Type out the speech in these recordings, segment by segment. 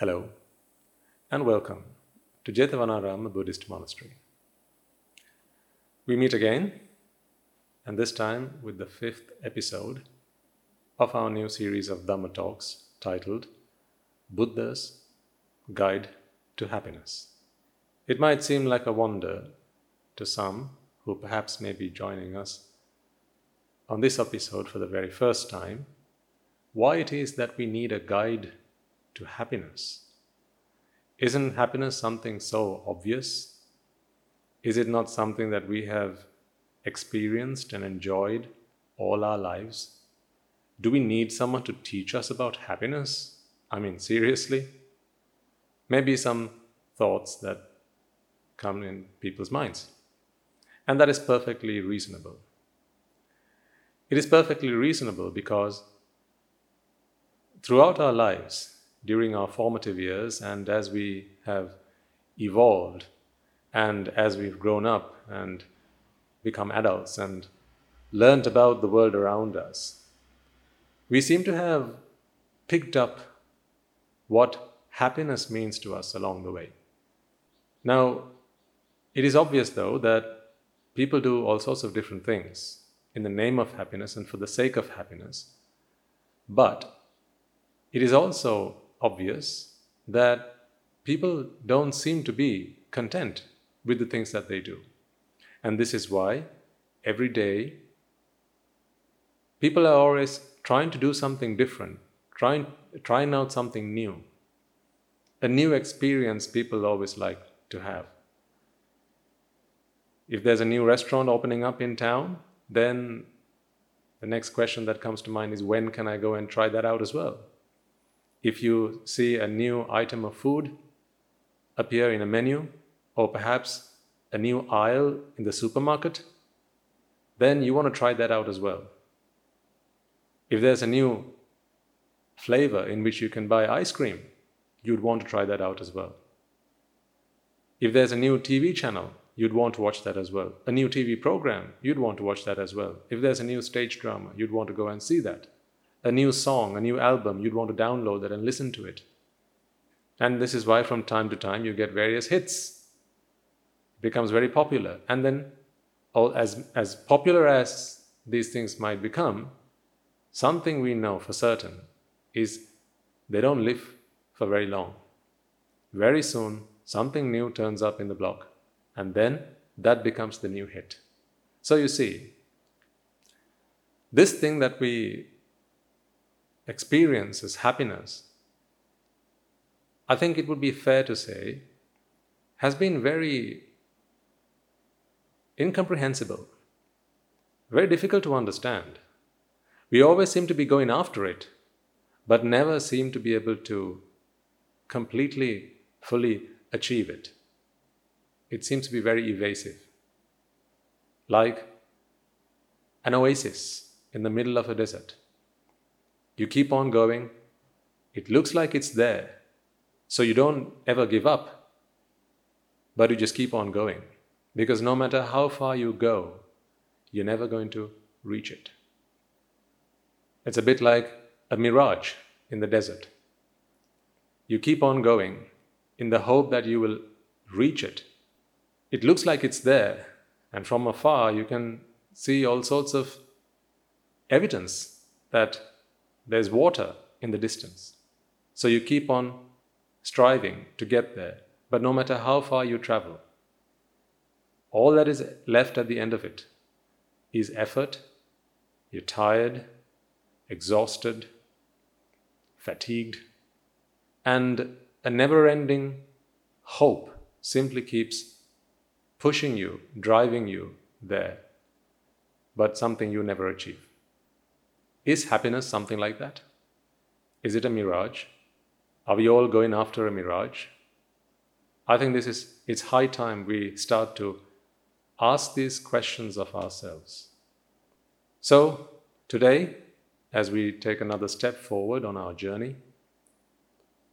Hello, and welcome to Jetavanaram Buddhist Monastery. We meet again, and this time with the fifth episode of our new series of Dhamma talks titled Buddha's Guide to Happiness. It might seem like a wonder to some who perhaps may be joining us on this episode for the very first time why it is that we need a guide to happiness. Isn't happiness something so obvious? Is it not something that we have experienced and enjoyed all our lives? Do we need someone to teach us about happiness? I mean, seriously? Maybe some thoughts that come in people's minds. And that is perfectly reasonable. It is perfectly reasonable because throughout our lives, during our formative years and as we have evolved and as we've grown up and become adults and learnt about the world around us, we seem to have picked up what happiness means to us along the way. Now, it is obvious though that people do all sorts of different things in the name of happiness and for the sake of happiness. But it is also obvious that people don't seem to be content with the things that they do. And this is why every day people are always trying to do something different, trying, trying out something new. A new experience people always like to have. If there's a new restaurant opening up in town, then the next question that comes to mind is when can I go and try that out as well? If you see a new item of food appear in a menu, or perhaps a new aisle in the supermarket, then you want to try that out as well. If there's a new flavor in which you can buy ice cream, you'd want to try that out as well. If there's a new TV channel, you'd want to watch that as well. A new TV program, you'd want to watch that as well. If there's a new stage drama, you'd want to go and see that a new song, a new album, you'd want to download that and listen to it. And this is why from time to time you get various hits. It becomes very popular. And then, as, as popular as these things might become, something we know for certain is they don't live for very long. Very soon, something new turns up in the block, and then that becomes the new hit. So you see, this thing that we experiences happiness, I think it would be fair to say, has been very incomprehensible, very difficult to understand. We always seem to be going after it, but never seem to be able to completely, fully achieve it. It seems to be very evasive, like an oasis in the middle of a desert. You keep on going. It looks like it's there. So you don't ever give up, but you just keep on going. Because no matter how far you go, you're never going to reach it. It's a bit like a mirage in the desert. You keep on going in the hope that you will reach it. It looks like it's there, and from afar you can see all sorts of evidence that there's water in the distance. So you keep on striving to get there. But no matter how far you travel, all that is left at the end of it is effort. You're tired, exhausted, fatigued, and a never ending hope simply keeps pushing you, driving you there, but something you never achieve. Is happiness something like that? Is it a mirage? Are we all going after a mirage? I think this is it's high time we start to ask these questions of ourselves. So, today, as we take another step forward on our journey,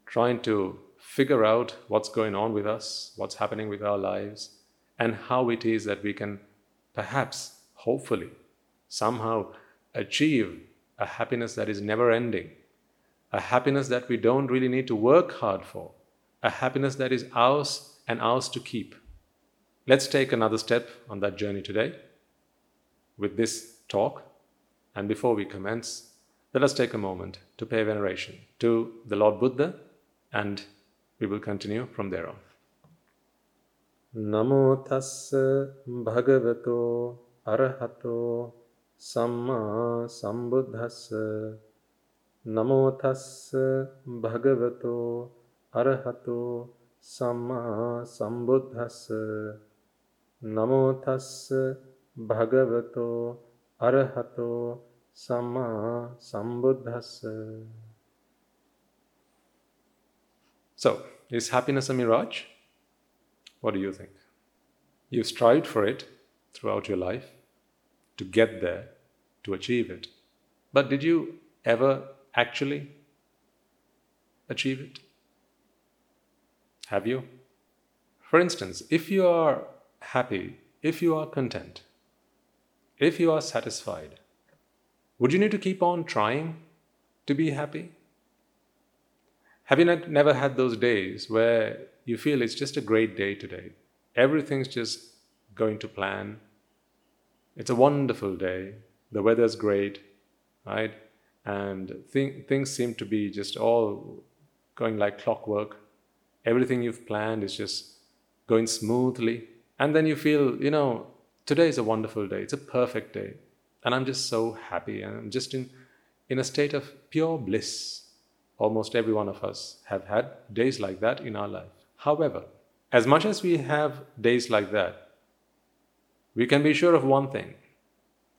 trying to figure out what's going on with us, what's happening with our lives, and how it is that we can perhaps, hopefully, somehow achieve a happiness that is never ending, a happiness that we don't really need to work hard for, a happiness that is ours and ours to keep. Let's take another step on that journey today with this talk. And before we commence, let us take a moment to pay veneration to the Lord Buddha, and we will continue from there on. Namo tassa bhagavato arahato සම්මා සම්බුද්දස්ස නමෝ තස්ස භගවතෝ අරහතෝ සම්මා සම්බුද්දස්ස නමෝ තස්ස භගවතෝ අරහතෝ සම්මා සම්බුද්දස්ස So, is happiness a mirage? What do you think? You strived for it throughout your life to get there, to achieve it. But did you ever actually achieve it? Have you? For instance, if you are happy, if you are content, if you are satisfied, would you need to keep on trying to be happy? Have you not, never had those days where you feel it's just a great day today? Everything's just going to plan. It's a wonderful day. The weather's great, right? And th- things seem to be just all going like clockwork. Everything you've planned is just going smoothly. And then you feel, you know, today is a wonderful day. It's a perfect day. And I'm just so happy. And I'm just in, in a state of pure bliss Almost every one of us have had days like that in our life. However, as much as we have days like that, we can be sure of one thing.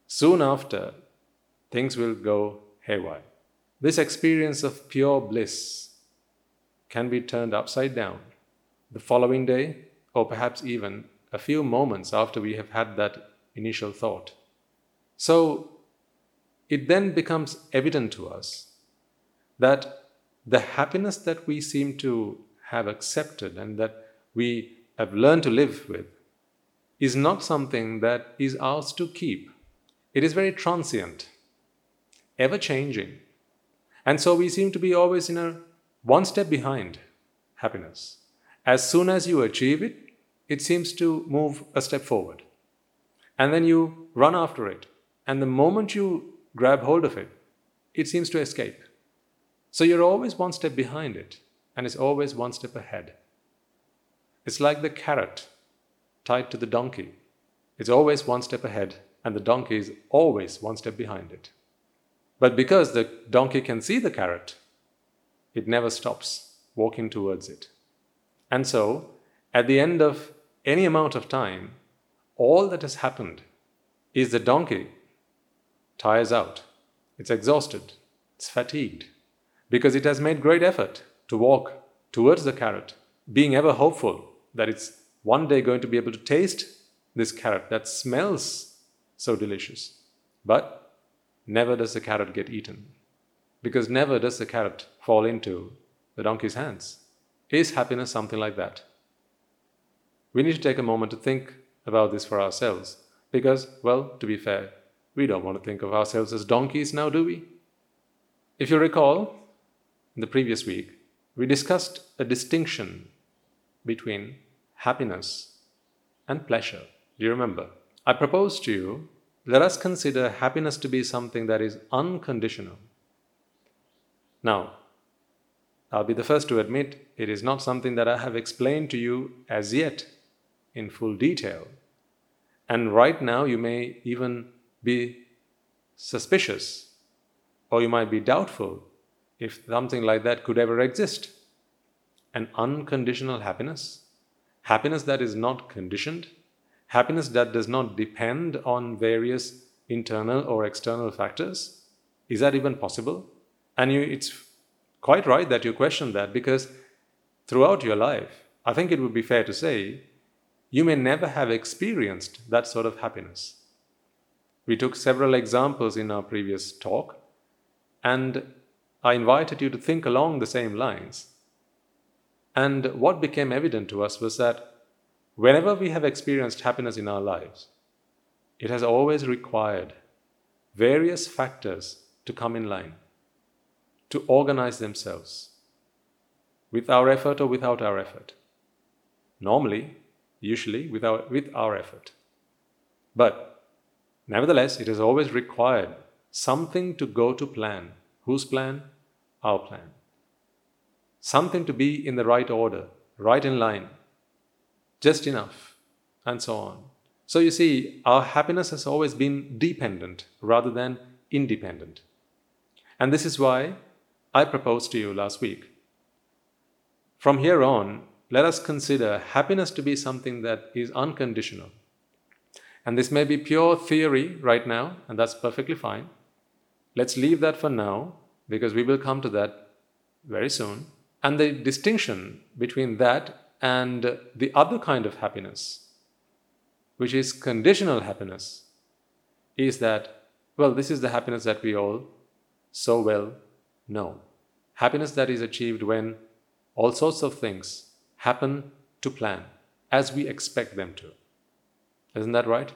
Soon after, things will go haywire. This experience of pure bliss can be turned upside down the following day, or perhaps even a few moments after we have had that initial thought. So, it then becomes evident to us that the happiness that we seem to have accepted and that we have learned to live with is not something that is ours to keep. It is very transient, ever changing. And so we seem to be always in a one step behind happiness. As soon as you achieve it, it seems to move a step forward. And then you run after it. And the moment you grab hold of it, it seems to escape. So you're always one step behind it, and it's always one step ahead. It's like the carrot tied to the donkey. It's always one step ahead, and the donkey is always one step behind it. But because the donkey can see the carrot, it never stops walking towards it. And so, at the end of any amount of time, all that has happened is the donkey tires out, it's exhausted, it's fatigued, because it has made great effort to walk towards the carrot, being ever hopeful that it's one day going to be able to taste this carrot that smells so delicious. But never does the carrot get eaten, because never does the carrot fall into the donkey's hands. Is happiness something like that? We need to take a moment to think about this for ourselves, because, well, to be fair, we don't want to think of ourselves as donkeys now, do we? If you recall, in the previous week, we discussed a distinction between happiness and pleasure. Do you remember? I propose to you let us consider happiness to be something that is unconditional. Now, I'll be the first to admit it is not something that I have explained to you as yet in full detail. And right now, you may even be suspicious or you might be doubtful if something like that could ever exist. An unconditional happiness, happiness that is not conditioned, happiness that does not depend on various internal or external factors. Is that even possible? And you, it's quite right that you question that because throughout your life, I think it would be fair to say, you may never have experienced that sort of happiness. We took several examples in our previous talk, and I invited you to think along the same lines. And what became evident to us was that whenever we have experienced happiness in our lives, it has always required various factors to come in line, to organize themselves with our effort or without our effort. Normally, usually with our, with our effort. But nevertheless, it has always required something to go to plan. Whose plan? Our plan. Something to be in the right order, right in line, just enough, and so on. So you see, our happiness has always been dependent rather than independent. And this is why I proposed to you last week. From here on, let us consider happiness to be something that is unconditional. And this may be pure theory right now, and that's perfectly fine. Let's leave that for now, because we will come to that very soon. And the distinction between that and the other kind of happiness, which is conditional happiness, is that, well, this is the happiness that we all so well know. Happiness that is achieved when all sorts of things happen to plan as we expect them to. Isn't that right?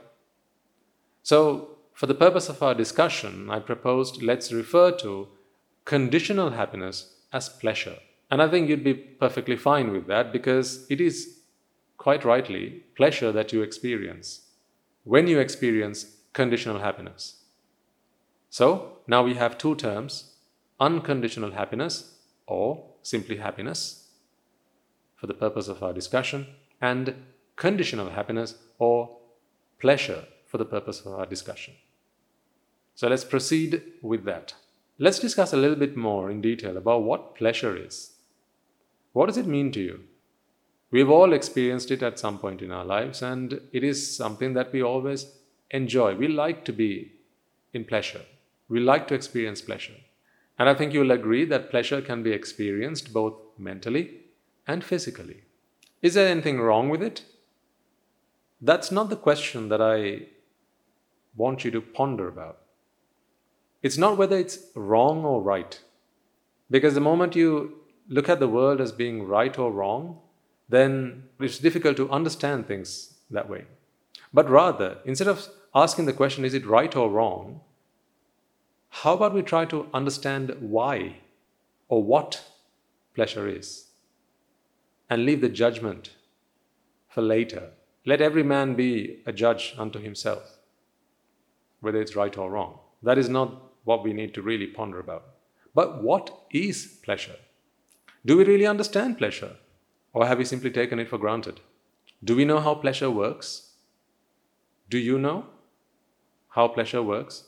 So, for the purpose of our discussion, I proposed let's refer to conditional happiness as pleasure. And I think you'd be perfectly fine with that because it is quite rightly pleasure that you experience when you experience conditional happiness. So, now we have two terms unconditional happiness or simply happiness for the purpose of our discussion, and conditional happiness or pleasure for the purpose of our discussion. So let's proceed with that. Let's discuss a little bit more in detail about what pleasure is. What does it mean to you? We've all experienced it at some point in our lives, and it is something that we always enjoy. We like to be in pleasure, we like to experience pleasure. And I think you'll agree that pleasure can be experienced both mentally and physically. Is there anything wrong with it? That's not the question that I want you to ponder about. It's not whether it's wrong or right. Because the moment you look at the world as being right or wrong, then it's difficult to understand things that way. But rather, instead of asking the question, is it right or wrong, how about we try to understand why or what pleasure is and leave the judgment for later? Let every man be a judge unto himself, whether it's right or wrong. That is not what we need to really ponder about. But what is pleasure? Do we really understand pleasure? Or have we simply taken it for granted? Do we know how pleasure works? Do you know how pleasure works?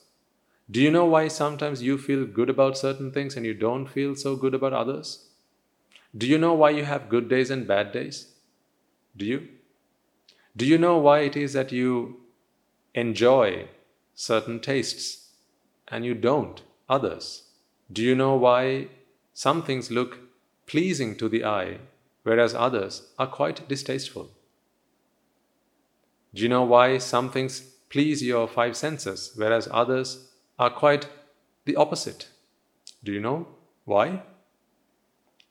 Do you know why sometimes you feel good about certain things and you don't feel so good about others? Do you know why you have good days and bad days? Do you? Do you know why it is that you enjoy certain tastes and you don't others? Do you know why some things look pleasing to the eye whereas others are quite distasteful? Do you know why some things please your five senses whereas others are quite the opposite. Do you know why?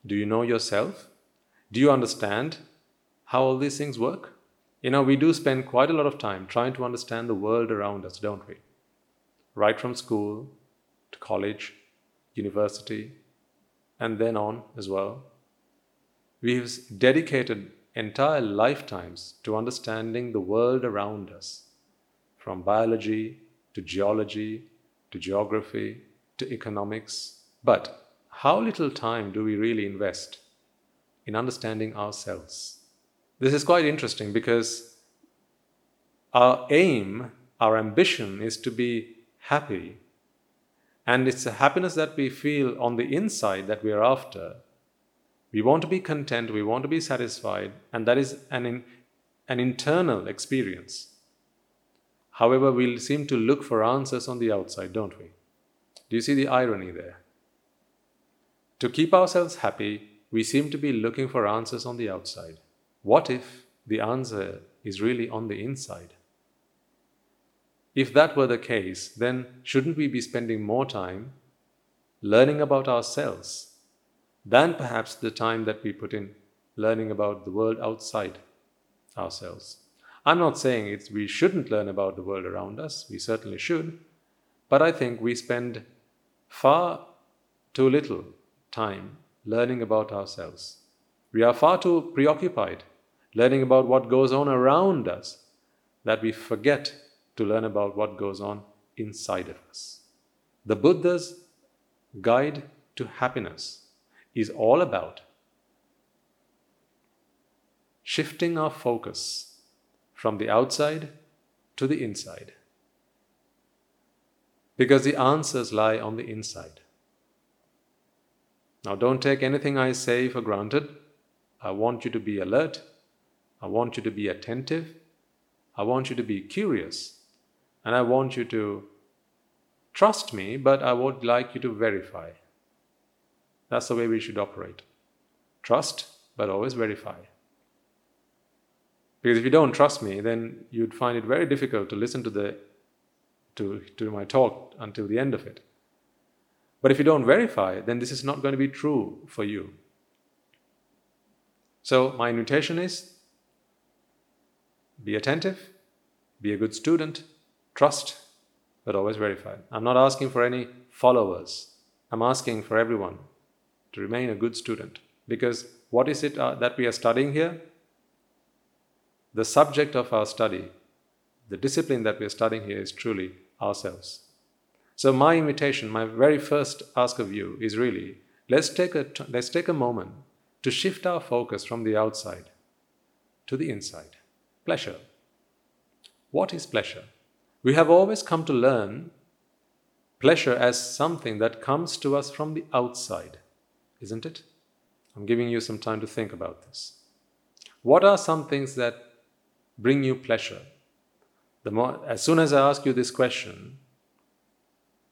Do you know yourself? Do you understand how all these things work? You know, we do spend quite a lot of time trying to understand the world around us, don't we? Right from school to college, university, and then on as well. We've dedicated entire lifetimes to understanding the world around us, from biology to geology to geography, to economics. But how little time do we really invest in understanding ourselves? This is quite interesting because our aim, our ambition is to be happy. And it's a happiness that we feel on the inside that we are after. We want to be content, we want to be satisfied, and that is an, in, an internal experience. However, we'll seem to look for answers on the outside, don't we? Do you see the irony there? To keep ourselves happy, we seem to be looking for answers on the outside. What if the answer is really on the inside? If that were the case, then shouldn't we be spending more time learning about ourselves than perhaps the time that we put in learning about the world outside ourselves? I'm not saying it's, we shouldn't learn about the world around us, we certainly should, but I think we spend far too little time learning about ourselves. We are far too preoccupied learning about what goes on around us that we forget to learn about what goes on inside of us. The Buddha's guide to happiness is all about shifting our focus from the outside to the inside. Because the answers lie on the inside. Now, don't take anything I say for granted. I want you to be alert. I want you to be attentive. I want you to be curious. And I want you to trust me, but I would like you to verify. That's the way we should operate. Trust, but always verify. Because if you don't trust me, then you'd find it very difficult to listen to the to, to my talk until the end of it. But if you don't verify, then this is not going to be true for you. So, my invitation is be attentive, be a good student, trust, but always verify. I'm not asking for any followers, I'm asking for everyone to remain a good student. Because what is it uh, that we are studying here? The subject of our study, the discipline that we are studying here is truly ourselves. So my invitation, my very first ask of you is really let's take a let's take a moment to shift our focus from the outside to the inside. Pleasure. What is pleasure? We have always come to learn pleasure as something that comes to us from the outside, isn't it? I'm giving you some time to think about this. What are some things that bring you pleasure? The more, as soon as I ask you this question,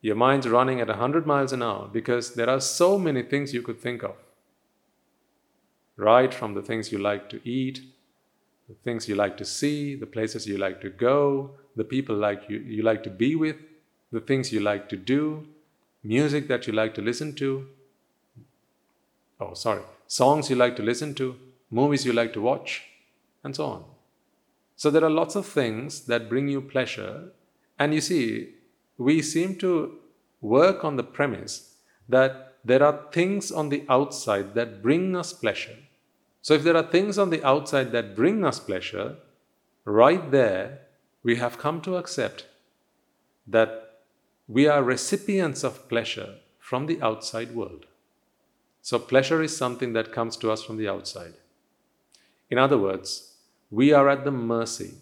your mind's running at 100 miles an hour because there are so many things you could think of. Right from the things you like to eat, the things you like to see, the places you like to go, the people like you, you like to be with, the things you like to do, music that you like to listen to. Oh, sorry, songs you like to listen to, movies you like to watch, and so on. So there are lots of things that bring you pleasure, and you see, we seem to work on the premise that there are things on the outside that bring us pleasure. So, if there are things on the outside that bring us pleasure, right there we have come to accept that we are recipients of pleasure from the outside world. So, pleasure is something that comes to us from the outside. In other words, we are at the mercy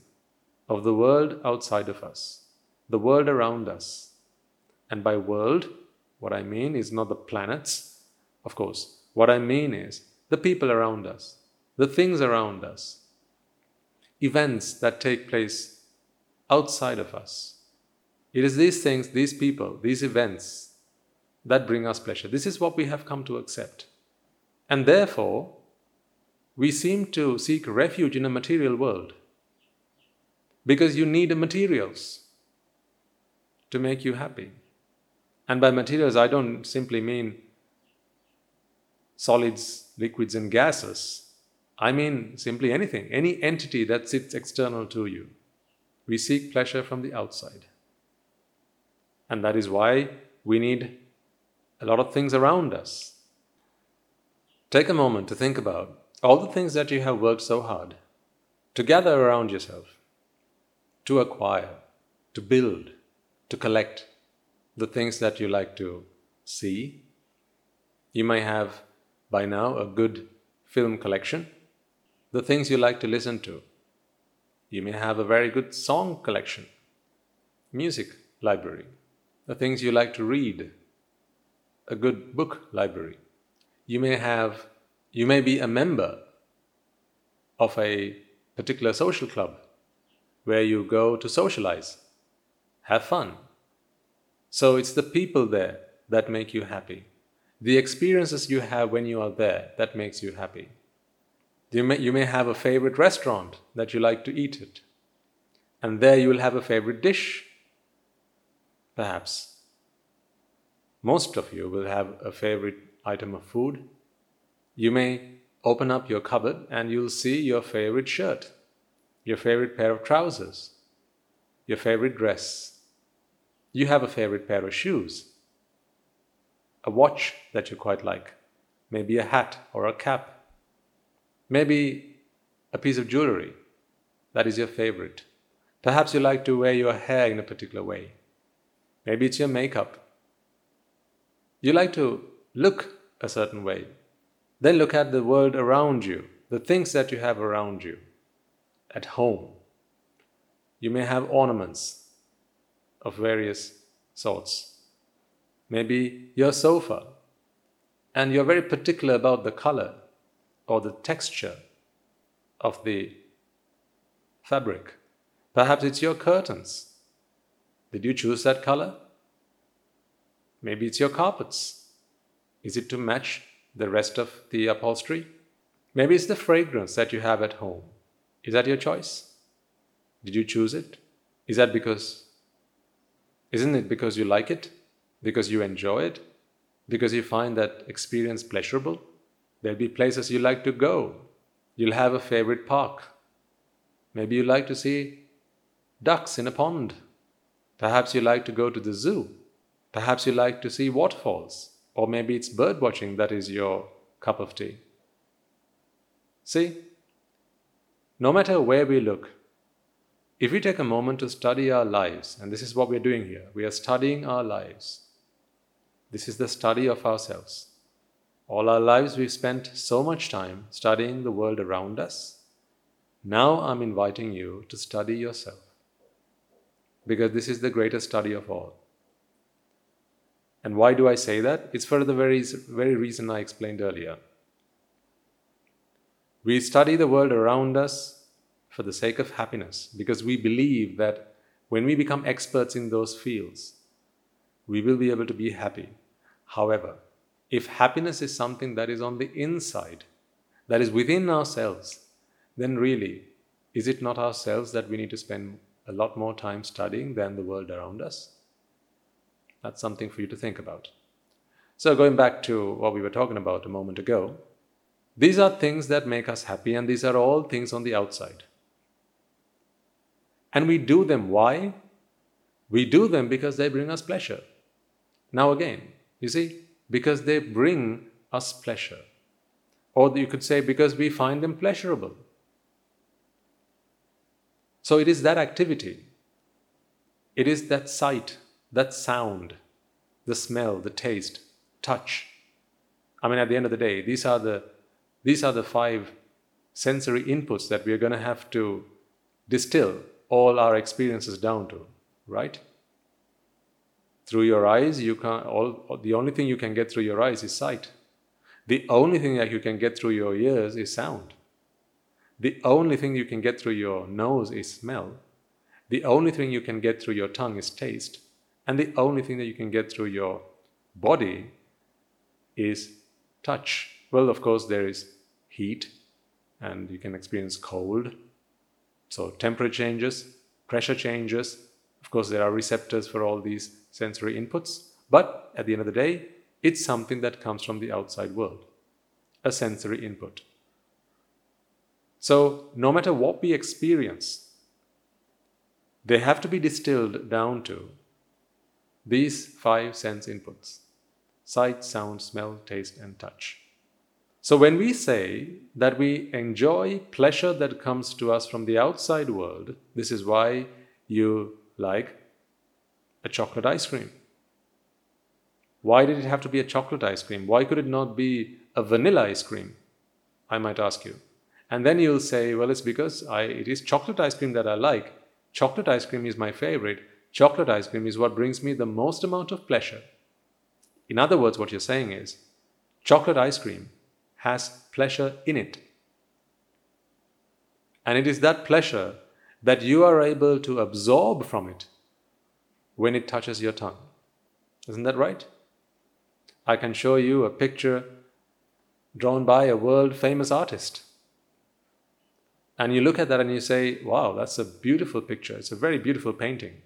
of the world outside of us the world around us. And by world, what I mean is not the planets, of course. What I mean is the people around us, the things around us, events that take place outside of us. It is these things, these people, these events that bring us pleasure. This is what we have come to accept. And therefore, we seem to seek refuge in a material world because you need materials to make you happy. And by materials, I don't simply mean solids, liquids, and gases. I mean simply anything, any entity that sits external to you. We seek pleasure from the outside. And that is why we need a lot of things around us. Take a moment to think about all the things that you have worked so hard to gather around yourself, to acquire, to build, to collect the things that you like to see. You may have by now a good film collection, the things you like to listen to. You may have a very good song collection, music library, the things you like to read, a good book library. You may have, you may be a member of a particular social club where you go to socialize have fun. So it's the people there that make you happy. The experiences you have when you are there that makes you happy. You may, you may have a favorite restaurant that you like to eat at, and there you will have a favorite dish. Perhaps. Most of you will have a favorite item of food. You may open up your cupboard and you'll see your favorite shirt, your favorite pair of trousers, your favorite dress, you have a favorite pair of shoes, a watch that you quite like, maybe a hat or a cap, maybe a piece of jewelry that is your favorite. Perhaps you like to wear your hair in a particular way. Maybe it's your makeup. You like to look a certain way. Then look at the world around you, the things that you have around you at home. You may have ornaments of various sorts. Maybe your sofa, and you're very particular about the color or the texture of the fabric. Perhaps it's your curtains. Did you choose that color? Maybe it's your carpets. Is it to match the rest of the upholstery? Maybe it's the fragrance that you have at home. Is that your choice? Did you choose it? Is that because, isn't it because you like it? Because you enjoy it? Because you find that experience pleasurable? There'll be places you like to go. You'll have a favorite park. Maybe you like to see ducks in a pond. Perhaps you like to go to the zoo. Perhaps you like to see waterfalls. Or maybe it's bird watching that is your cup of tea. See, no matter where we look, if we take a moment to study our lives, and this is what we're doing here, we are studying our lives. This is the study of ourselves. All our lives we've spent so much time studying the world around us. Now I'm inviting you to study yourself. Because this is the greatest study of all. And why do I say that? It's for the very, very reason I explained earlier. We study the world around us for the sake of happiness because we believe that when we become experts in those fields, we will be able to be happy. However, if happiness is something that is on the inside, that is within ourselves, then really, is it not ourselves that we need to spend a lot more time studying than the world around us? That's something for you to think about. So, going back to what we were talking about a moment ago, these are things that make us happy, and these are all things on the outside. And we do them. Why? We do them because they bring us pleasure. Now, again, you see, because they bring us pleasure. Or you could say because we find them pleasurable. So it is that activity, it is that sight, that sound, the smell, the taste, touch. I mean, at the end of the day, these are the these are the five sensory inputs that we are going to have to distill all our experiences down to, right? Through your eyes, you can all the only thing you can get through your eyes is sight. The only thing that you can get through your ears is sound. The only thing you can get through your nose is smell. The only thing you can get through your tongue is taste. And the only thing that you can get through your body is touch. Well, of course, there is heat and you can experience cold. So, temperature changes, pressure changes. Of course, there are receptors for all these sensory inputs, but at the end of the day, it's something that comes from the outside world, a sensory input. So, no matter what we experience, they have to be distilled down to these five sense inputs sight, sound, smell, taste, and touch. So, when we say that we enjoy pleasure that comes to us from the outside world, this is why you like a chocolate ice cream. Why did it have to be a chocolate ice cream? Why could it not be a vanilla ice cream? I might ask you. And then you'll say, well, it's because I, it is chocolate ice cream that I like. Chocolate ice cream is my favorite. Chocolate ice cream is what brings me the most amount of pleasure. In other words, what you're saying is chocolate ice cream has pleasure in it. And it is that pleasure that you are able to absorb from it when it touches your tongue. Isn't that right? I can show you a picture drawn by a world famous artist. And you look at that and you say, wow, that's a beautiful picture. It's a very beautiful painting.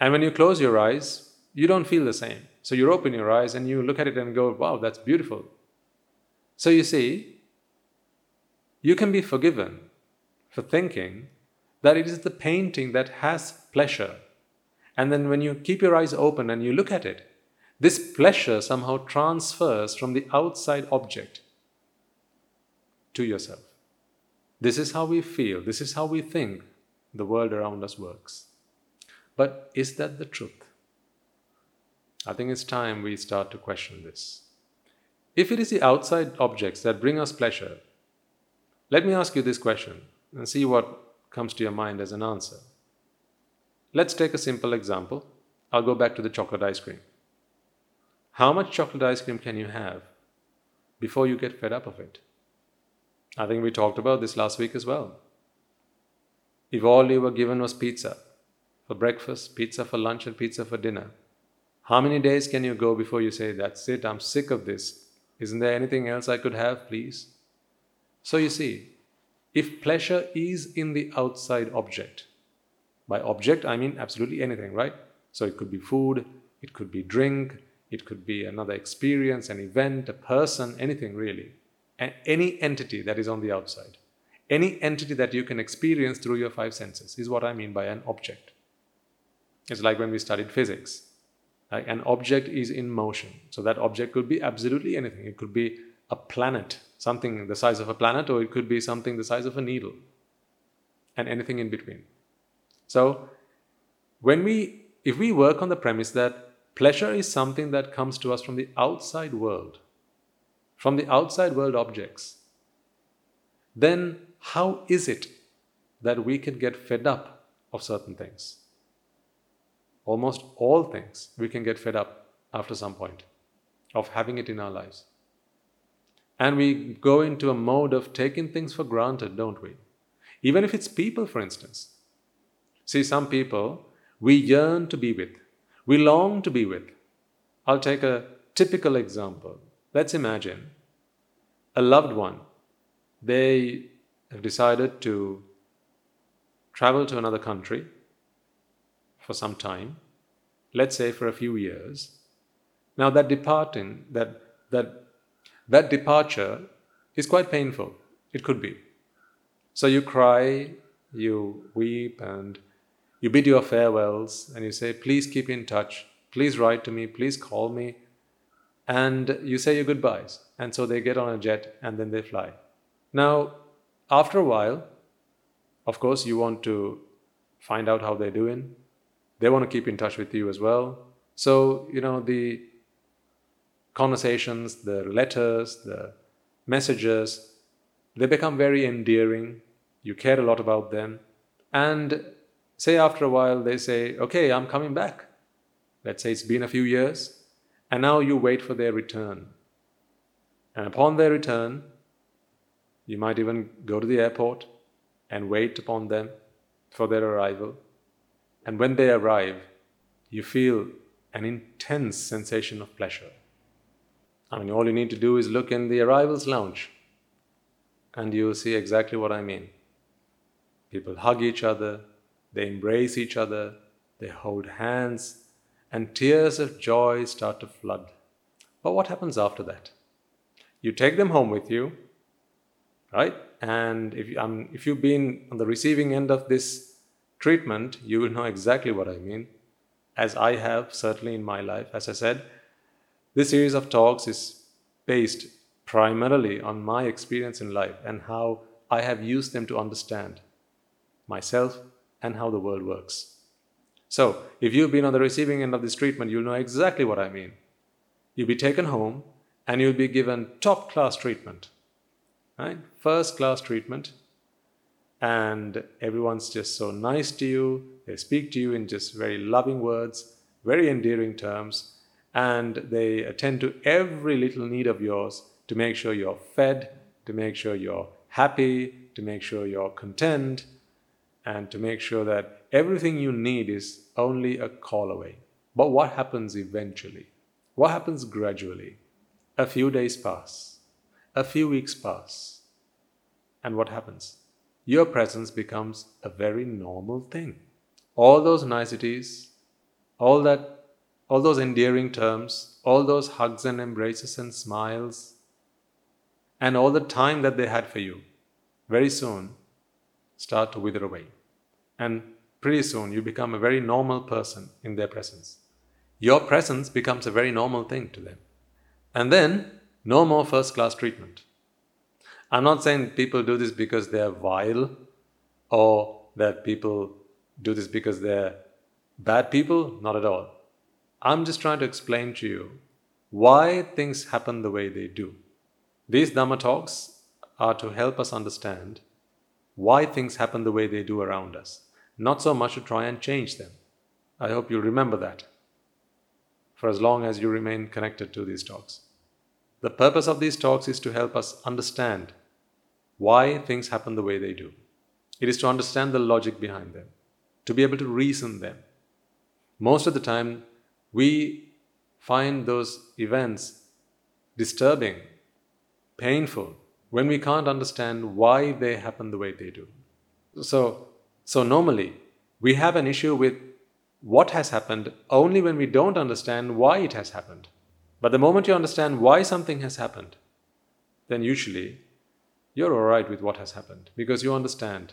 And when you close your eyes, you don't feel the same. So you open your eyes and you look at it and go, wow, that's beautiful. So you see, you can be forgiven for thinking that it is the painting that has pleasure. And then when you keep your eyes open and you look at it, this pleasure somehow transfers from the outside object to yourself. This is how we feel, this is how we think the world around us works. But is that the truth? I think it's time we start to question this. If it is the outside objects that bring us pleasure, let me ask you this question and see what comes to your mind as an answer. Let's take a simple example. I'll go back to the chocolate ice cream. How much chocolate ice cream can you have before you get fed up of it? I think we talked about this last week as well. If all you were given was pizza for breakfast, pizza for lunch, and pizza for dinner, how many days can you go before you say, That's it, I'm sick of this? Isn't there anything else I could have, please? So you see, if pleasure is in the outside object, by object I mean absolutely anything, right? So it could be food, it could be drink, it could be another experience, an event, a person, anything really. any entity that is on the outside. Any entity that you can experience through your five senses is what I mean by an object. It's like when we studied physics. Like an object is in motion. So that object could be absolutely anything. It could be a planet, something the size of a planet, or it could be something the size of a needle, and anything in between. So, when we, if we work on the premise that pleasure is something that comes to us from the outside world, from the outside world objects, then how is it that we can get fed up of certain things? Almost all things we can get fed up after some point of having it in our lives. And we go into a mode of taking things for granted, don't we? Even if it's people, for instance. See, some people we yearn to be with, we long to be with. I'll take a typical example. Let's imagine a loved one. They have decided to travel to another country for some time, let's say for a few years. Now that departing, that that that departure is quite painful. It could be. So you cry, you weep, and you bid your farewells, and you say, Please keep in touch, please write to me, please call me. And you say your goodbyes. And so they get on a jet and then they fly. Now, after a while, of course, you want to find out how they're doing. They want to keep in touch with you as well. So, you know, the conversations, the letters, the messages, they become very endearing. You care a lot about them. And say after a while, they say, Okay, I'm coming back. Let's say it's been a few years. And now you wait for their return. And upon their return, you might even go to the airport and wait upon them for their arrival. And when they arrive, you feel an intense sensation of pleasure. I mean, all you need to do is look in the arrivals lounge and you'll see exactly what I mean. People hug each other, they embrace each other, they hold hands, and tears of joy start to flood. But what happens after that? You take them home with you, right? And if, um, if you've been on the receiving end of this treatment, you will know exactly what I mean, as I have certainly in my life. As I said, this series of talks is based primarily on my experience in life and how I have used them to understand myself and how the world works. So, if you've been on the receiving end of this treatment, you'll know exactly what I mean. You'll be taken home and you'll be given top class treatment, right? First class treatment. And everyone's just so nice to you. They speak to you in just very loving words, very endearing terms and they attend to every little need of yours to make sure you're fed, to make sure you're happy, to make sure you're content, and to make sure that everything you need is only a call away. But what happens eventually? What happens gradually? A few days pass, a few weeks pass, and what happens? Your presence becomes a very normal thing. All those niceties, all that all those endearing terms, all those hugs and embraces and smiles, and all the time that they had for you, very soon start to wither away. And pretty soon you become a very normal person in their presence. your presence becomes a very normal thing to them. And then, no more first class treatment. I'm not saying people do this because they're vile or that people do this because they're bad people. Not at all. I'm just trying to explain to you why things happen the way they do. These Dhamma talks are to help us understand why things happen the way they do around us, not so much to try and change them. I hope you'll remember that for as long as you remain connected to these talks. The purpose of these talks is to help us understand why things happen the way they do. It is to understand the logic behind them, to be able to reason them. Most of the time, we find those events disturbing, painful, when we can't understand why they happen the way they do. So, so normally, we have an issue with what has happened only when we don't understand why it has happened. But the moment you understand why something has happened, then usually you're alright with what has happened because you understand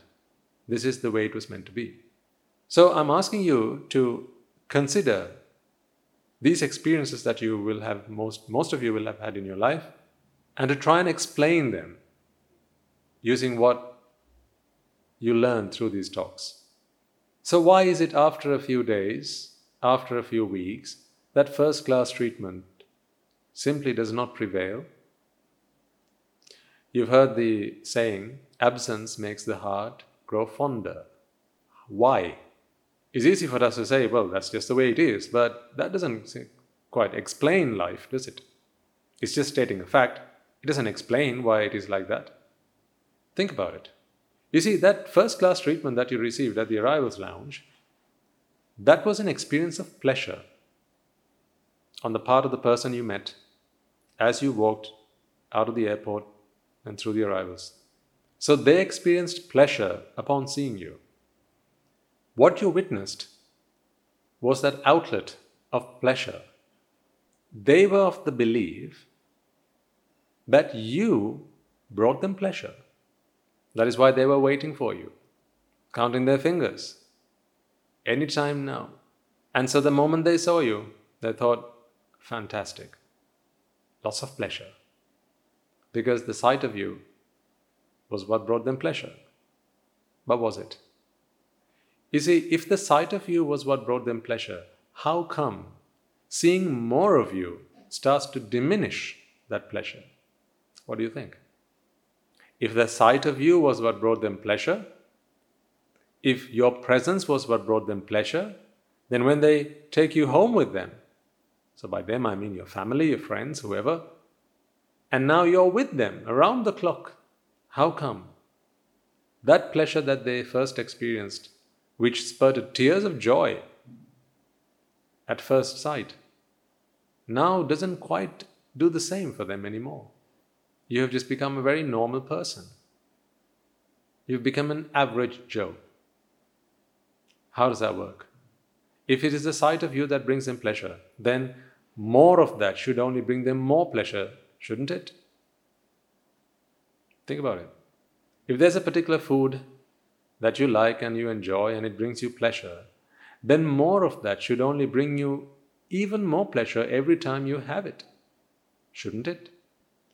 this is the way it was meant to be. So I'm asking you to consider these experiences that you will have, most, most of you will have had in your life, and to try and explain them using what you learn through these talks. So, why is it after a few days, after a few weeks, that first class treatment simply does not prevail? You've heard the saying, absence makes the heart grow fonder. Why? It's easy for us to say, well, that's just the way it is, but that doesn't quite explain life, does it? It's just stating a fact. It doesn't explain why it is like that. Think about it. You see, that first class treatment that you received at the arrivals lounge, that was an experience of pleasure on the part of the person you met as you walked out of the airport and through the arrivals. So they experienced pleasure upon seeing you. What you witnessed was that outlet of pleasure. They were of the belief that you brought them pleasure. That is why they were waiting for you, counting their fingers. Any time now. And so the moment they saw you, they thought, fantastic. Lots of pleasure. Because the sight of you was what brought them pleasure. But was it? You see, if the sight of you was what brought them pleasure, how come seeing more of you starts to diminish that pleasure? What do you think? If the sight of you was what brought them pleasure, if your presence was what brought them pleasure, then when they take you home with them, so by them I mean your family, your friends, whoever, and now you're with them around the clock, how come? That pleasure that they first experienced, which spurted tears of joy at first sight, now doesn't quite do the same for them anymore. You have just become a very normal person. You've become an average Joe. How does that work? If it is the sight of you that brings them pleasure, then more of that should only bring them more pleasure, shouldn't it? Think about it. If there's a particular food that you like and you enjoy and it brings you pleasure, then more of that should only bring you even more pleasure every time you have it. Shouldn't it?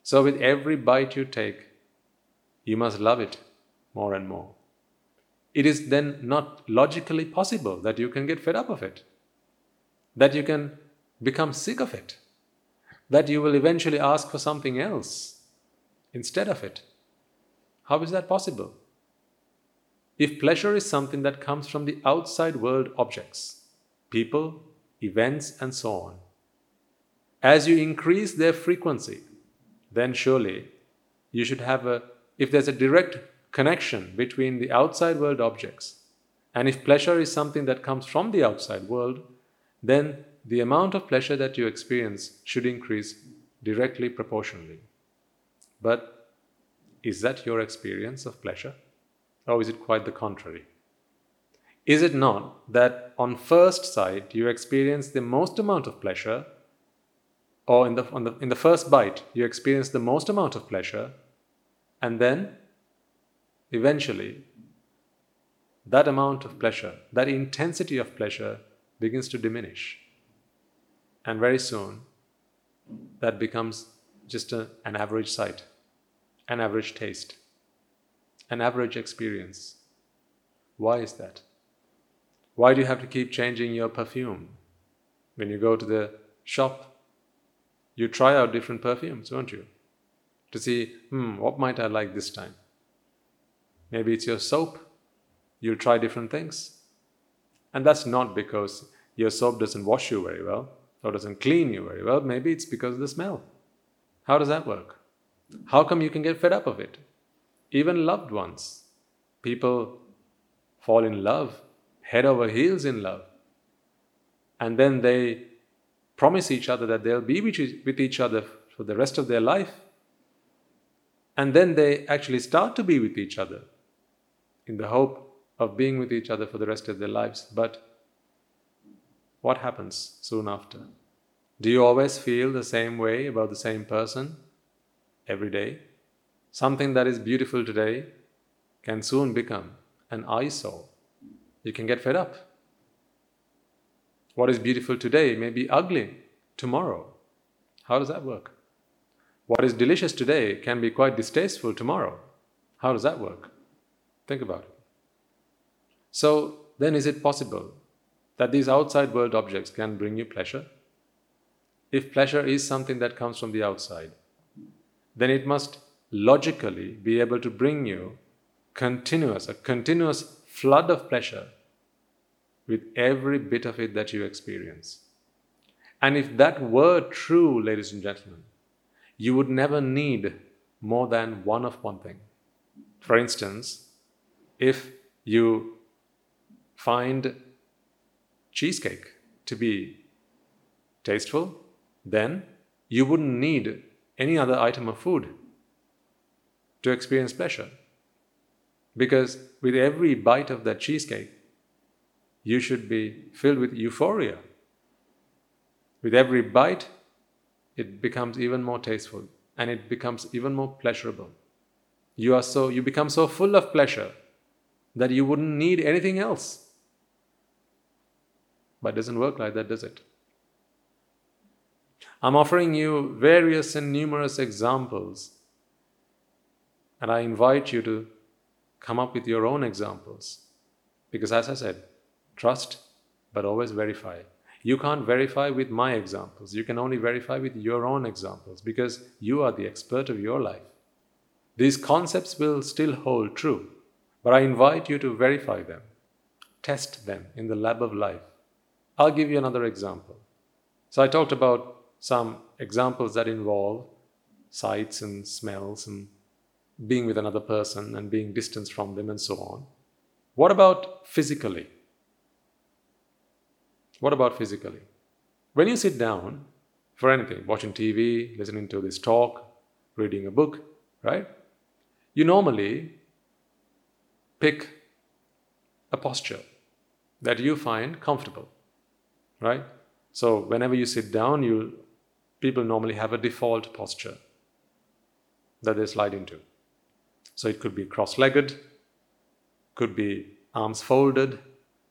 So, with every bite you take, you must love it more and more. It is then not logically possible that you can get fed up of it, that you can become sick of it, that you will eventually ask for something else instead of it. How is that possible? If pleasure is something that comes from the outside world objects, people, events, and so on, as you increase their frequency, then surely you should have a, if there's a direct connection between the outside world objects, and if pleasure is something that comes from the outside world, then the amount of pleasure that you experience should increase directly proportionally. But is that your experience of pleasure? Or is it quite the contrary? Is it not that on first sight you experience the most amount of pleasure or in the, the, in the first bite, you experience the most amount of pleasure, and then eventually that amount of pleasure, that intensity of pleasure begins to diminish. And very soon, that becomes just a, an average sight, an average taste, an average experience. Why is that? Why do you have to keep changing your perfume? When you go to the shop, you try out different perfumes, won't you? To see, hmm, what might I like this time? Maybe it's your soap. You'll try different things. And that's not because your soap doesn't wash you very well or doesn't clean you very well. Maybe it's because of the smell. How does that work? How come you can get fed up of it? Even loved ones. People fall in love, head over heels in love. And then they promise each other that they'll be with each other for the rest of their life. And then they actually start to be with each other in the hope of being with each other for the rest of their lives. But what happens soon after? Do you always feel the same way about the same person every day? Something that is beautiful today can soon become an eyesore. You can get fed up. What is beautiful today may be ugly tomorrow. How does that work? What is delicious today can be quite distasteful tomorrow. How does that work? Think about it. So, then is it possible that these outside world objects can bring you pleasure? If pleasure is something that comes from the outside, then it must logically be able to bring you continuous, a continuous flood of pleasure with every bit of it that you experience. And if that were true, ladies and gentlemen, you would never need more than one of one thing. For instance, if you find cheesecake to be tasteful, then you wouldn't need any other item of food to experience pleasure. Because with every bite of that cheesecake, you should be filled with euphoria. With every bite, it becomes even more tasteful and it becomes even more pleasurable. You are so you become so full of pleasure that you wouldn't need anything else. But it doesn't work like that, does it? I'm offering you various and numerous examples, and I invite you to come up with your own examples. Because, as I said, trust but always verify. You can't verify with my examples, you can only verify with your own examples because you are the expert of your life. These concepts will still hold true, but I invite you to verify them, test them in the lab of life. I'll give you another example. So, I talked about some examples that involve sights and smells and being with another person and being distanced from them and so on. What about physically? What about physically? When you sit down for anything, watching TV, listening to this talk, reading a book, right? You normally pick a posture that you find comfortable, right? So whenever you sit down, you people normally have a default posture that they slide into. So it could be cross legged, could be arms folded,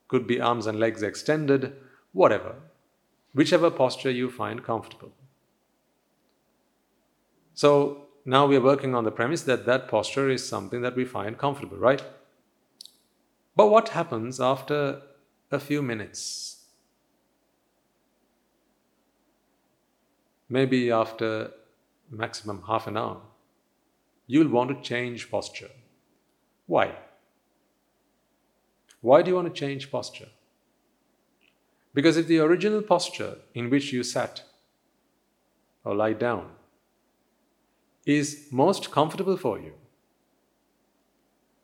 could be arms and legs extended, whatever, whichever posture you find comfortable. So now we are working on the premise that that posture is something that we find comfortable, right? But what happens after a few minutes? maybe after maximum half an hour, you'll want to change posture. Why? Why do you want to change posture? Because if the original posture in which you sat or lie down is most comfortable for you,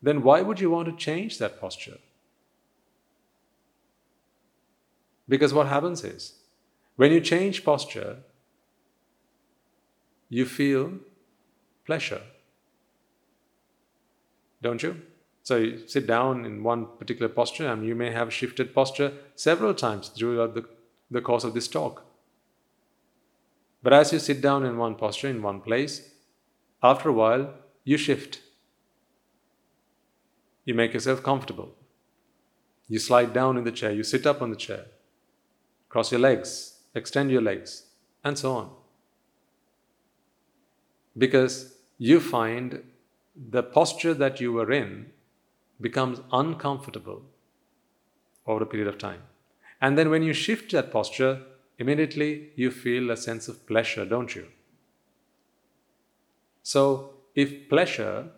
then why would you want to change that posture? Because what happens is, when you change posture, you feel pleasure. Don't you? So you sit down in one particular posture and you may have shifted posture several times throughout the, the course of this talk. But as you sit down in one posture, in one place, after a while, you shift. You make yourself comfortable. You slide down in the chair, you sit up on the chair, cross your legs, extend your legs, and so on. Because you find the posture that you were in becomes uncomfortable over a period of time. And then when you shift that posture, immediately you feel a sense of pleasure, don't you? So, if pleasure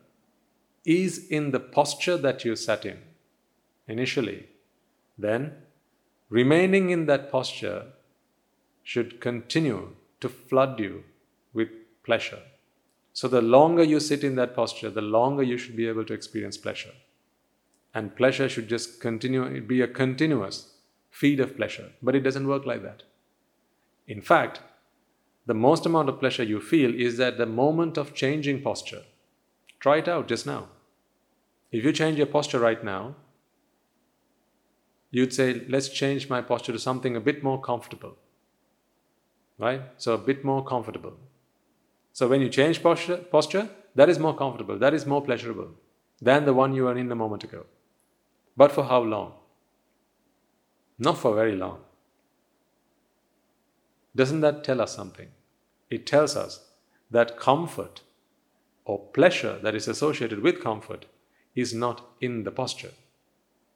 is in the posture that you sat in initially, then remaining in that posture should continue to flood you with pleasure. So, the longer you sit in that posture, the longer you should be able to experience pleasure. And pleasure should just continue, it be a continuous feed of pleasure. But it doesn't work like that. In fact, the most amount of pleasure you feel is at the moment of changing posture. Try it out just now. If you change your posture right now, you'd say, let's change my posture to something a bit more comfortable. Right? So, a bit more comfortable. So, when you change posture, posture, that is more comfortable, that is more pleasurable than the one you were in a moment ago. But for how long? Not for very long. Doesn't that tell us something? It tells us that comfort or pleasure that is associated with comfort is not in the posture.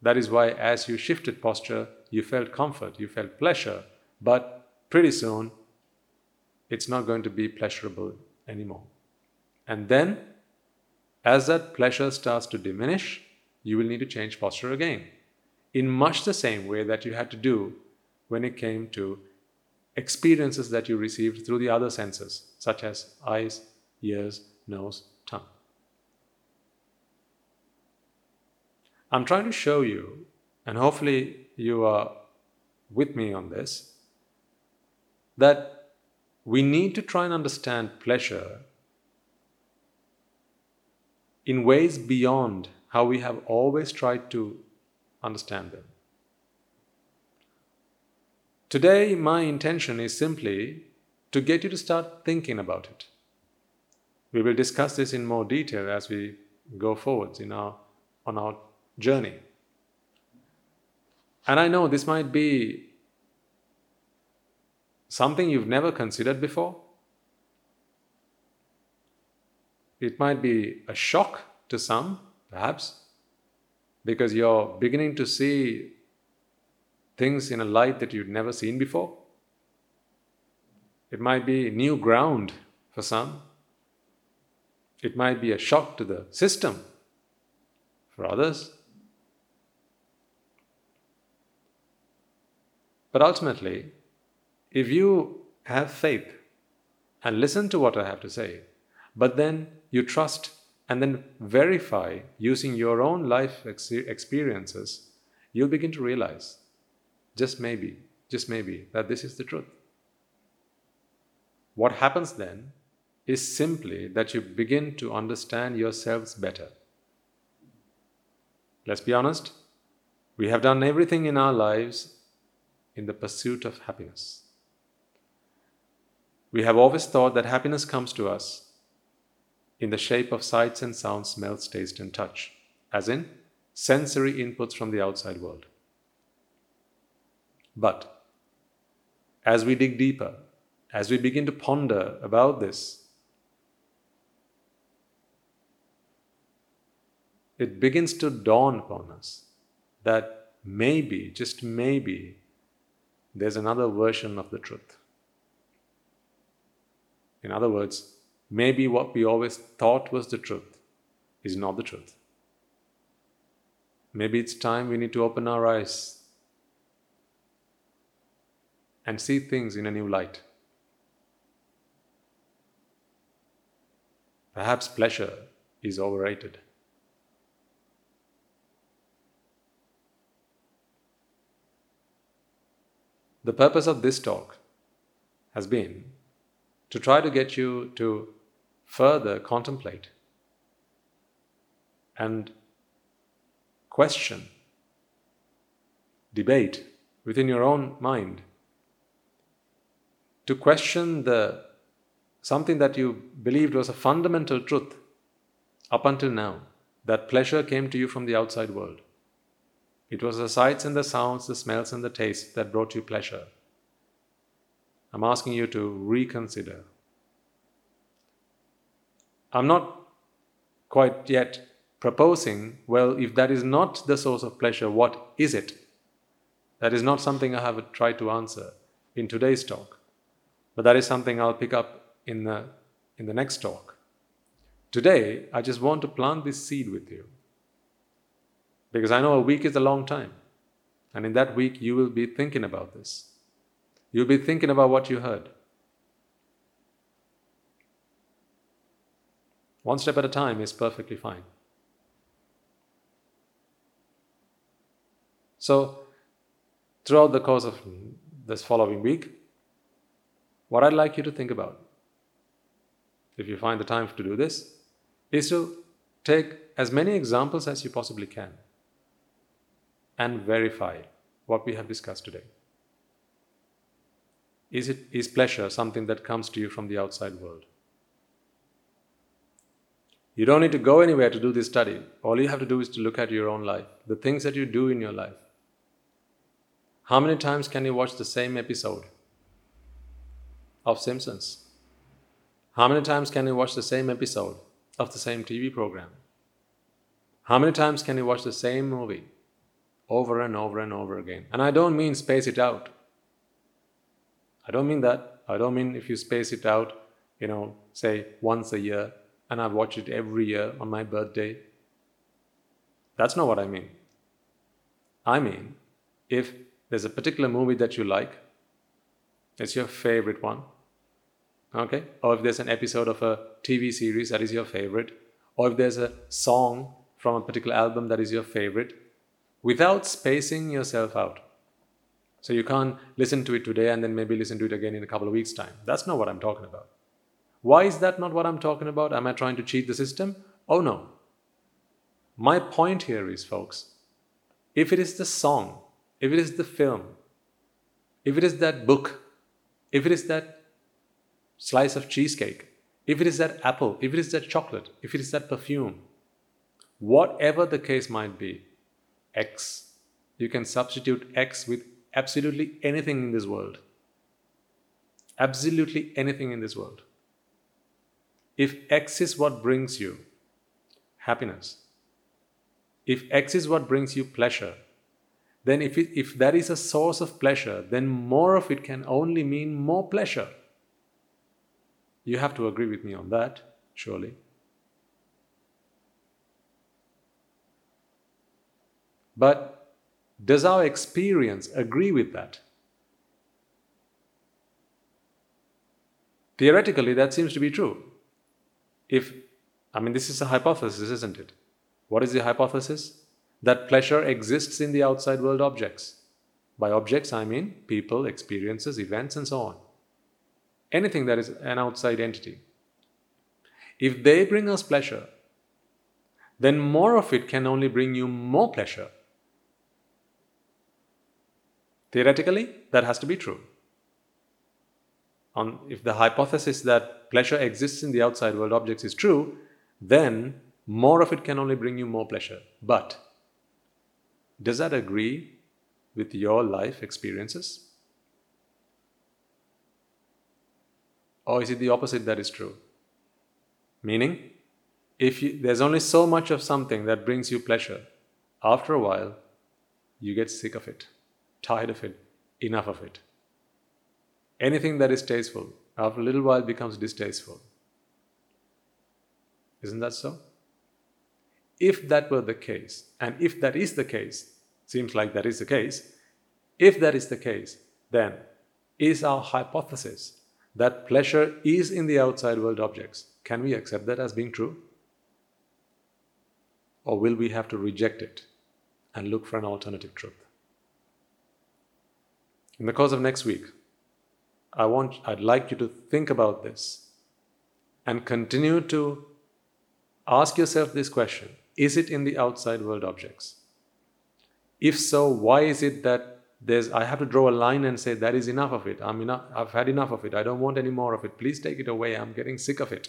That is why, as you shifted posture, you felt comfort, you felt pleasure, but pretty soon it's not going to be pleasurable anymore. And then, as that pleasure starts to diminish, you will need to change posture again, in much the same way that you had to do when it came to experiences that you received through the other senses, such as eyes, ears, nose, tongue. I'm trying to show you, and hopefully you are with me on this, that we need to try and understand pleasure in ways beyond how we have always tried to understand them. Today, my intention is simply to get you to start thinking about it. We will discuss this in more detail as we go forwards in our, on our journey. And I know this might be something you've never considered before. It might be a shock to some, perhaps, because you're beginning to see things in a light that you'd never seen before. It might be new ground for some. It might be a shock to the system for others. But ultimately, if you have faith and listen to what I have to say, but then you trust and then verify using your own life ex- experiences, you'll begin to realize, just maybe, just maybe, that this is the truth. What happens then is simply that you begin to understand yourselves better. Let's be honest, we have done everything in our lives in the pursuit of happiness. We have always thought that happiness comes to us in the shape of sights and sounds, smells, taste, and touch, as in sensory inputs from the outside world. But as we dig deeper, as we begin to ponder about this, it begins to dawn upon us that maybe, just maybe, there's another version of the truth. In other words, maybe what we always thought was the truth is not the truth. Maybe it's time we need to open our eyes and see things in a new light. Perhaps pleasure is overrated. The purpose of this talk has been to try to get you to further contemplate and question, debate within your own mind, to question the something that you believed was a fundamental truth up until now, that pleasure came to you from the outside world. It was the sights and the sounds, the smells and the tastes that brought you pleasure. I'm asking you to reconsider. I'm not quite yet proposing, well, if that is not the source of pleasure, what is it? That is not something I have tried to answer in today's talk, but that is something I'll pick up in the, in the next talk. Today, I just want to plant this seed with you because I know a week is a long time, and in that week, you will be thinking about this. You'll be thinking about what you heard. One step at a time is perfectly fine. So, throughout the course of this following week, what I'd like you to think about, if you find the time to do this, is to take as many examples as you possibly can and verify what we have discussed today. Is, it, is pleasure something that comes to you from the outside world? You don't need to go anywhere to do this study. All you have to do is to look at your own life, the things that you do in your life. How many times can you watch the same episode of Simpsons? How many times can you watch the same episode of the same TV program? How many times can you watch the same movie over and over and over again? And I don't mean space it out. I don't mean that. I don't mean if you space it out, you know, say once a year, and I watch it every year on my birthday. That's not what I mean. I mean, if there's a particular movie that you like, it's your favorite one, okay? Or if there's an episode of a TV series that is your favorite, or if there's a song from a particular album that is your favorite, without spacing yourself out. So you can't listen to it today and then maybe listen to it again in a couple of weeks' time. That's not what I'm talking about. Why is that not what I'm talking about? Am I trying to cheat the system? Oh no. My point here is, folks, if it is the song, if it is the film, if it is that book, if it is that slice of cheesecake, if it is that apple, if it is that chocolate, if it is that perfume, whatever the case might be, X, you can substitute X with absolutely anything in this world. Absolutely anything in this world. If X is what brings you happiness, if X is what brings you pleasure, then if, it, if that is a source of pleasure, then more of it can only mean more pleasure. You have to agree with me on that, surely. But does our experience agree with that? Theoretically, that seems to be true if, I mean, this is a hypothesis, isn't it? What is the hypothesis? That pleasure exists in the outside world objects. By objects, I mean people, experiences, events, and so on. Anything that is an outside entity. If they bring us pleasure, then more of it can only bring you more pleasure. Theoretically, that has to be true on if the hypothesis that pleasure exists in the outside world objects is true, then more of it can only bring you more pleasure. But does that agree with your life experiences? Or is it the opposite that is true? Meaning, if you, there's only so much of something that brings you pleasure, after a while, you get sick of it, tired of it, enough of it. Anything that is tasteful, after a little while, becomes distasteful. Isn't that so? If that were the case, and if that is the case, seems like that is the case, if that is the case, then is our hypothesis that pleasure is in the outside world objects, can we accept that as being true? Or will we have to reject it and look for an alternative truth? In the course of next week, I want, I'd like you to think about this and continue to ask yourself this question Is it in the outside world objects? If so, why is it that there's, I have to draw a line and say, that is enough of it. I'm enough, I've had enough of it. I don't want any more of it. Please take it away. I'm getting sick of it.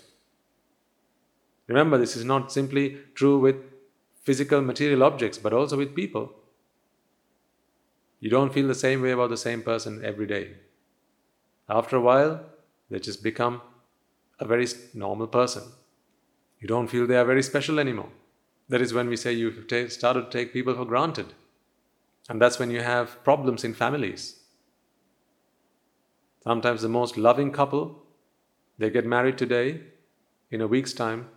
Remember, this is not simply true with physical material objects, but also with people. You don't feel the same way about the same person every day. After a while, they just become a very normal person. You don't feel they are very special anymore. That is when we say you've started to take people for granted. And that's when you have problems in families. Sometimes the most loving couple, they get married today, in a week's time,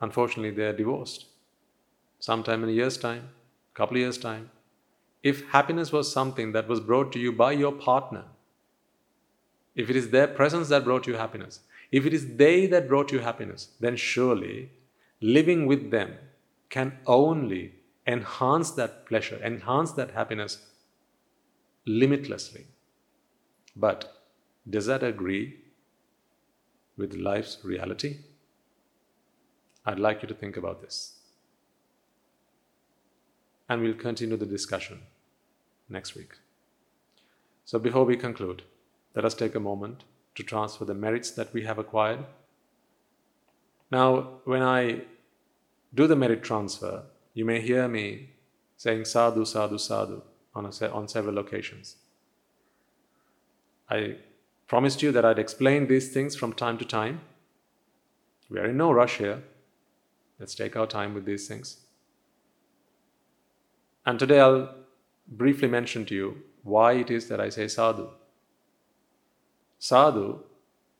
unfortunately, they are divorced. Sometime in a year's time, couple of years' time. If happiness was something that was brought to you by your partner, if it is their presence that brought you happiness, if it is they that brought you happiness, then surely living with them can only enhance that pleasure, enhance that happiness limitlessly. But does that agree with life's reality? I'd like you to think about this. And we'll continue the discussion next week. So before we conclude, let us take a moment to transfer the merits that we have acquired. Now, when I do the merit transfer, you may hear me saying sadhu, sadhu, sadhu on, a, on several occasions. I promised you that I'd explain these things from time to time. We are in no rush here. Let's take our time with these things. And today I'll briefly mention to you why it is that I say sadhu. Sadhu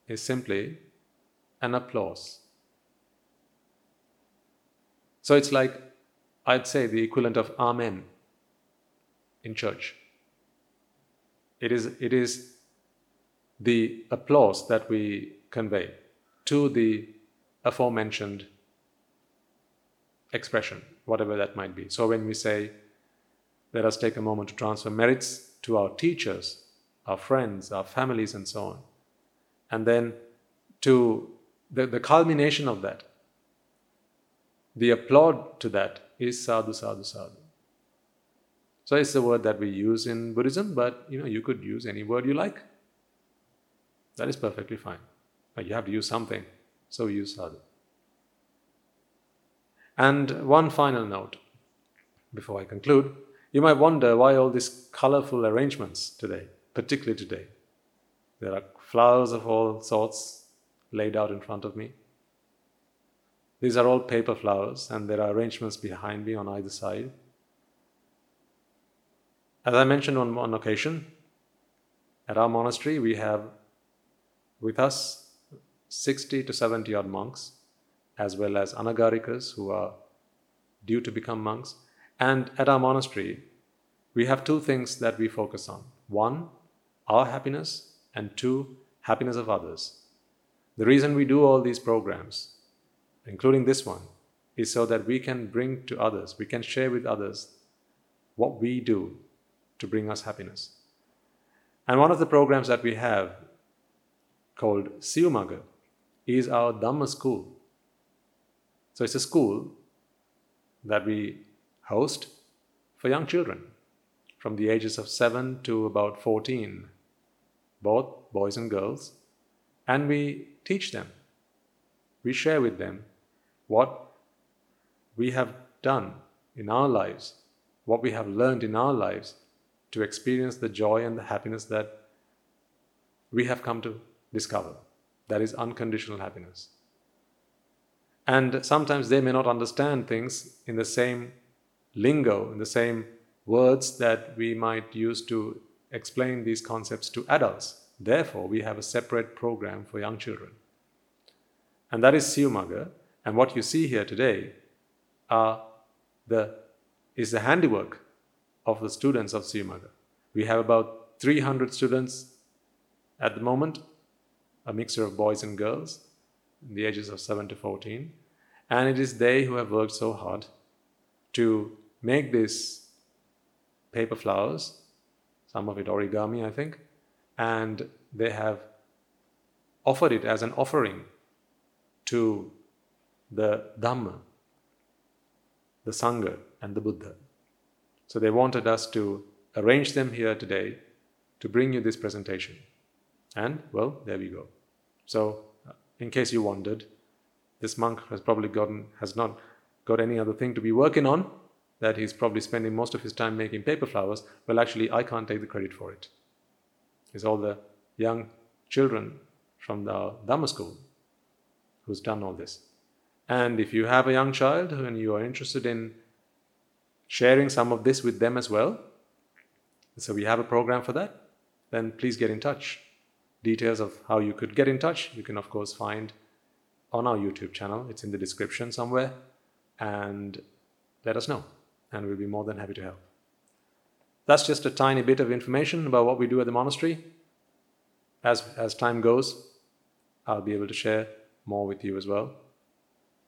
is simply an applause. So it's like, I'd say, the equivalent of Amen in church. It is, it is the applause that we convey to the aforementioned expression, whatever that might be. So when we say, let us take a moment to transfer merits to our teachers, our friends, our families, and so on. And then to the, the culmination of that, the applaud to that is sadhu, sadhu, sadhu. So it's the word that we use in Buddhism, but you know you could use any word you like. That is perfectly fine. But you have to use something, so use sadhu. And one final note before I conclude. You might wonder why all these colorful arrangements today, particularly today. There are flowers of all sorts laid out in front of me. These are all paper flowers, and there are arrangements behind me on either side. As I mentioned on one occasion, at our monastery we have with us 60 to 70 odd monks, as well as anagarikas who are due to become monks. And at our monastery, we have two things that we focus on one, our happiness, and two, happiness of others. The reason we do all these programs, including this one, is so that we can bring to others, we can share with others what we do to bring us happiness. And one of the programs that we have called Siumaga is our Dhamma school. So it's a school that we host for young children from the ages of 7 to about 14, both boys and girls, and we teach them. We share with them what we have done in our lives, what we have learned in our lives to experience the joy and the happiness that we have come to discover. That is unconditional happiness. And sometimes they may not understand things in the same lingo, in the same words that we might use to explain these concepts to adults. Therefore, we have a separate program for young children. And that is Siumaga. And what you see here today are the, is the handiwork of the students of Siumaga. We have about 300 students at the moment, a mixture of boys and girls in the ages of 7 to 14. And it is they who have worked so hard to make these paper flowers, some of it origami, I think, and they have offered it as an offering to the Dhamma, the Sangha, and the Buddha. So they wanted us to arrange them here today to bring you this presentation. And, well, there we go. So, uh, in case you wondered, this monk has probably gotten, has not got any other thing to be working on, that he's probably spending most of his time making paper flowers. Well, actually, I can't take the credit for it. It's all the young children from the Dhamma school who's done all this. And if you have a young child and you are interested in sharing some of this with them as well, so we have a program for that, then please get in touch. Details of how you could get in touch, you can of course find on our YouTube channel. It's in the description somewhere. And let us know, and we'll be more than happy to help. That's just a tiny bit of information about what we do at the monastery. As, as time goes, I'll be able to share more with you as well.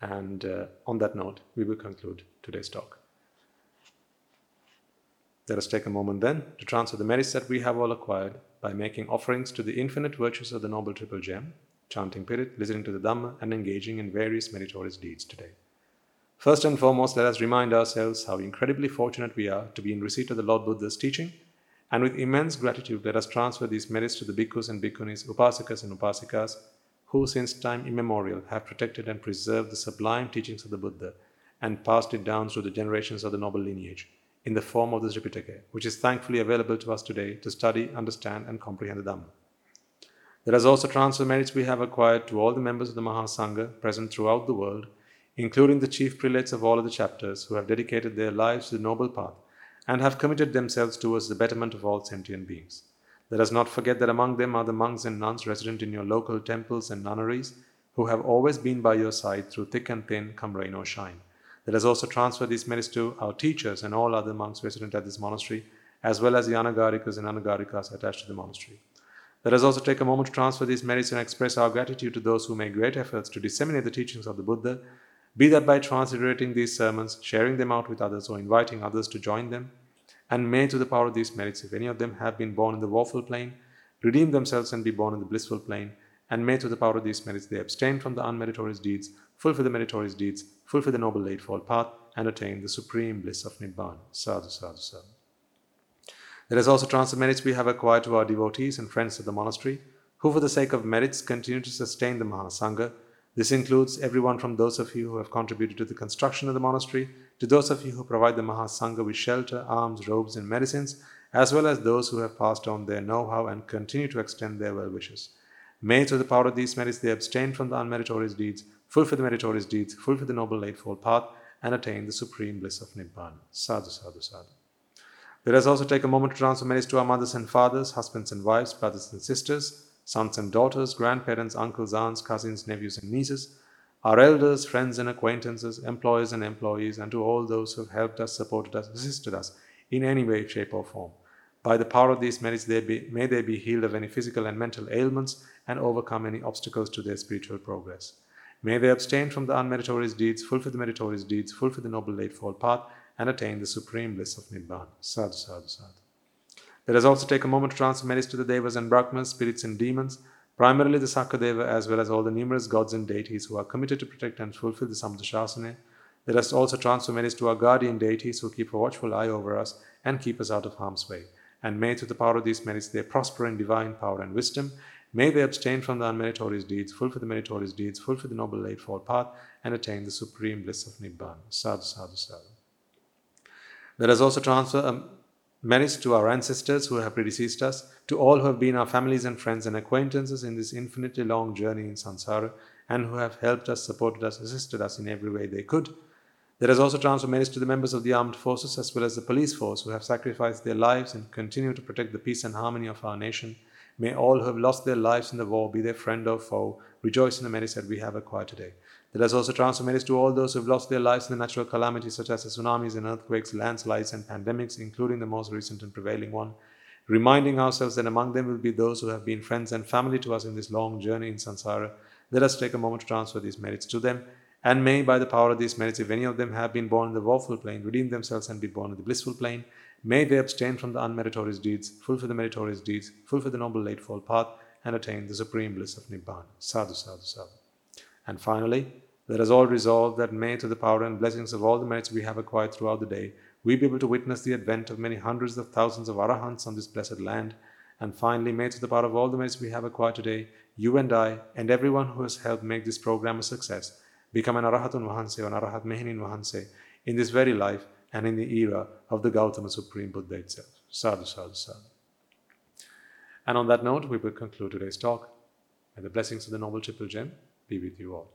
And uh, on that note, we will conclude today's talk. Let us take a moment then to transfer the merits that we have all acquired by making offerings to the infinite virtues of the Noble Triple Gem, chanting Pirit, listening to the Dhamma, and engaging in various meritorious deeds today. First and foremost, let us remind ourselves how incredibly fortunate we are to be in receipt of the Lord Buddha's teaching, and with immense gratitude, let us transfer these merits to the bhikkhus and bhikkhunis, upasakas and upasikas, who since time immemorial have protected and preserved the sublime teachings of the Buddha and passed it down through the generations of the noble lineage in the form of the Tripitaka, which is thankfully available to us today to study, understand, and comprehend the Dhamma. Let us also transfer merits we have acquired to all the members of the Mahasangha present throughout the world, including the chief prelates of all of the chapters who have dedicated their lives to the noble path and have committed themselves towards the betterment of all sentient beings. Let us not forget that among them are the monks and nuns resident in your local temples and nunneries, who have always been by your side through thick and thin, come rain or shine. Let us also transfer these merits to our teachers and all other monks resident at this monastery, as well as the Anagarikas and Anagarikas attached to the monastery. Let us also take a moment to transfer these merits and express our gratitude to those who make great efforts to disseminate the teachings of the Buddha, be that by transliterating these sermons, sharing them out with others, or inviting others to join them, and may, to the power of these merits, if any of them have been born in the woeful plane, redeem themselves and be born in the blissful plane, and may, to the power of these merits, they abstain from the unmeritorious deeds, fulfill the meritorious deeds, fulfill the noble eightfold path, and attain the supreme bliss of Nibbana. Sadhu, sadhu, sadhu. Let us also transfer merits we have acquired to our devotees and friends of the monastery, who, for the sake of merits, continue to sustain the Mahasangha this includes everyone from those of you who have contributed to the construction of the monastery, to those of you who provide the Mahasangha with shelter, alms, robes, and medicines, as well as those who have passed on their know how and continue to extend their well wishes. May, through the power of these merits, they abstain from the unmeritorious deeds, fulfill the meritorious deeds, fulfill the noble eightfold path, and attain the supreme bliss of Nibbana. Sadhu, sadhu, sadhu. Let us also take a moment to transfer merits to our mothers and fathers, husbands and wives, brothers and sisters, sons and daughters, grandparents, uncles, aunts, cousins, nephews, and nieces, our elders, friends, and acquaintances, employers and employees, and to all those who have helped us, supported us, assisted us in any way, shape, or form. By the power of these merits, they be, may they be healed of any physical and mental ailments and overcome any obstacles to their spiritual progress. May they abstain from the unmeritorious deeds, fulfill the meritorious deeds, fulfill the noble eightfold path, and attain the supreme bliss of Nibbana. Sadhu, sadhu, sadhu. Let us also take a moment to transfer merits to the Devas and Brahmas, spirits and demons, primarily the Sakadeva, as well as all the numerous gods and deities who are committed to protect and fulfill the Sambuddhasasana. Let us also transfer merits to our guardian deities who keep a watchful eye over us and keep us out of harm's way. And may, through the power of these merits, they prosper in divine power and wisdom. May they abstain from the unmeritorious deeds, fulfill the meritorious deeds, fulfill the noble eightfold path, and attain the supreme bliss of Nibbana. Sadhu, sadhu, sadhu. Let us also transfer um, merits to our ancestors who have predeceased us, to all who have been our families and friends and acquaintances in this infinitely long journey in samsara, and who have helped us, supported us, assisted us in every way they could. There is also transfer merits to the members of the armed forces as well as the police force who have sacrificed their lives and continue to protect the peace and harmony of our nation. May all who have lost their lives in the war, be their friend or foe, rejoice in the merits that we have acquired today. Let us also transfer merits to all those who have lost their lives in the natural calamities such as the tsunamis and earthquakes, landslides, and pandemics, including the most recent and prevailing one, reminding ourselves that among them will be those who have been friends and family to us in this long journey in samsara. Let us take a moment to transfer these merits to them, and may, by the power of these merits, if any of them have been born in the woeful plane, redeem themselves and be born in the blissful plane. May they abstain from the unmeritorious deeds, fulfill the meritorious deeds, fulfill the noble eightfold path, and attain the supreme bliss of Nibbana. Sadhu, sadhu, sadhu. And finally, let us all resolve that may, to the power and blessings of all the merits we have acquired throughout the day, we be able to witness the advent of many hundreds of thousands of arahants on this blessed land. And finally, may, to the power of all the merits we have acquired today, you and I, and everyone who has helped make this program a success, become an Arahatun Vahanse or an Arahat Mehinin Vahanse in this very life and in the era of the Gautama Supreme Buddha itself. Sadhu, sadhu, sadhu. And on that note, we will conclude today's talk. May the blessings of the Noble Triple Gem be with you all.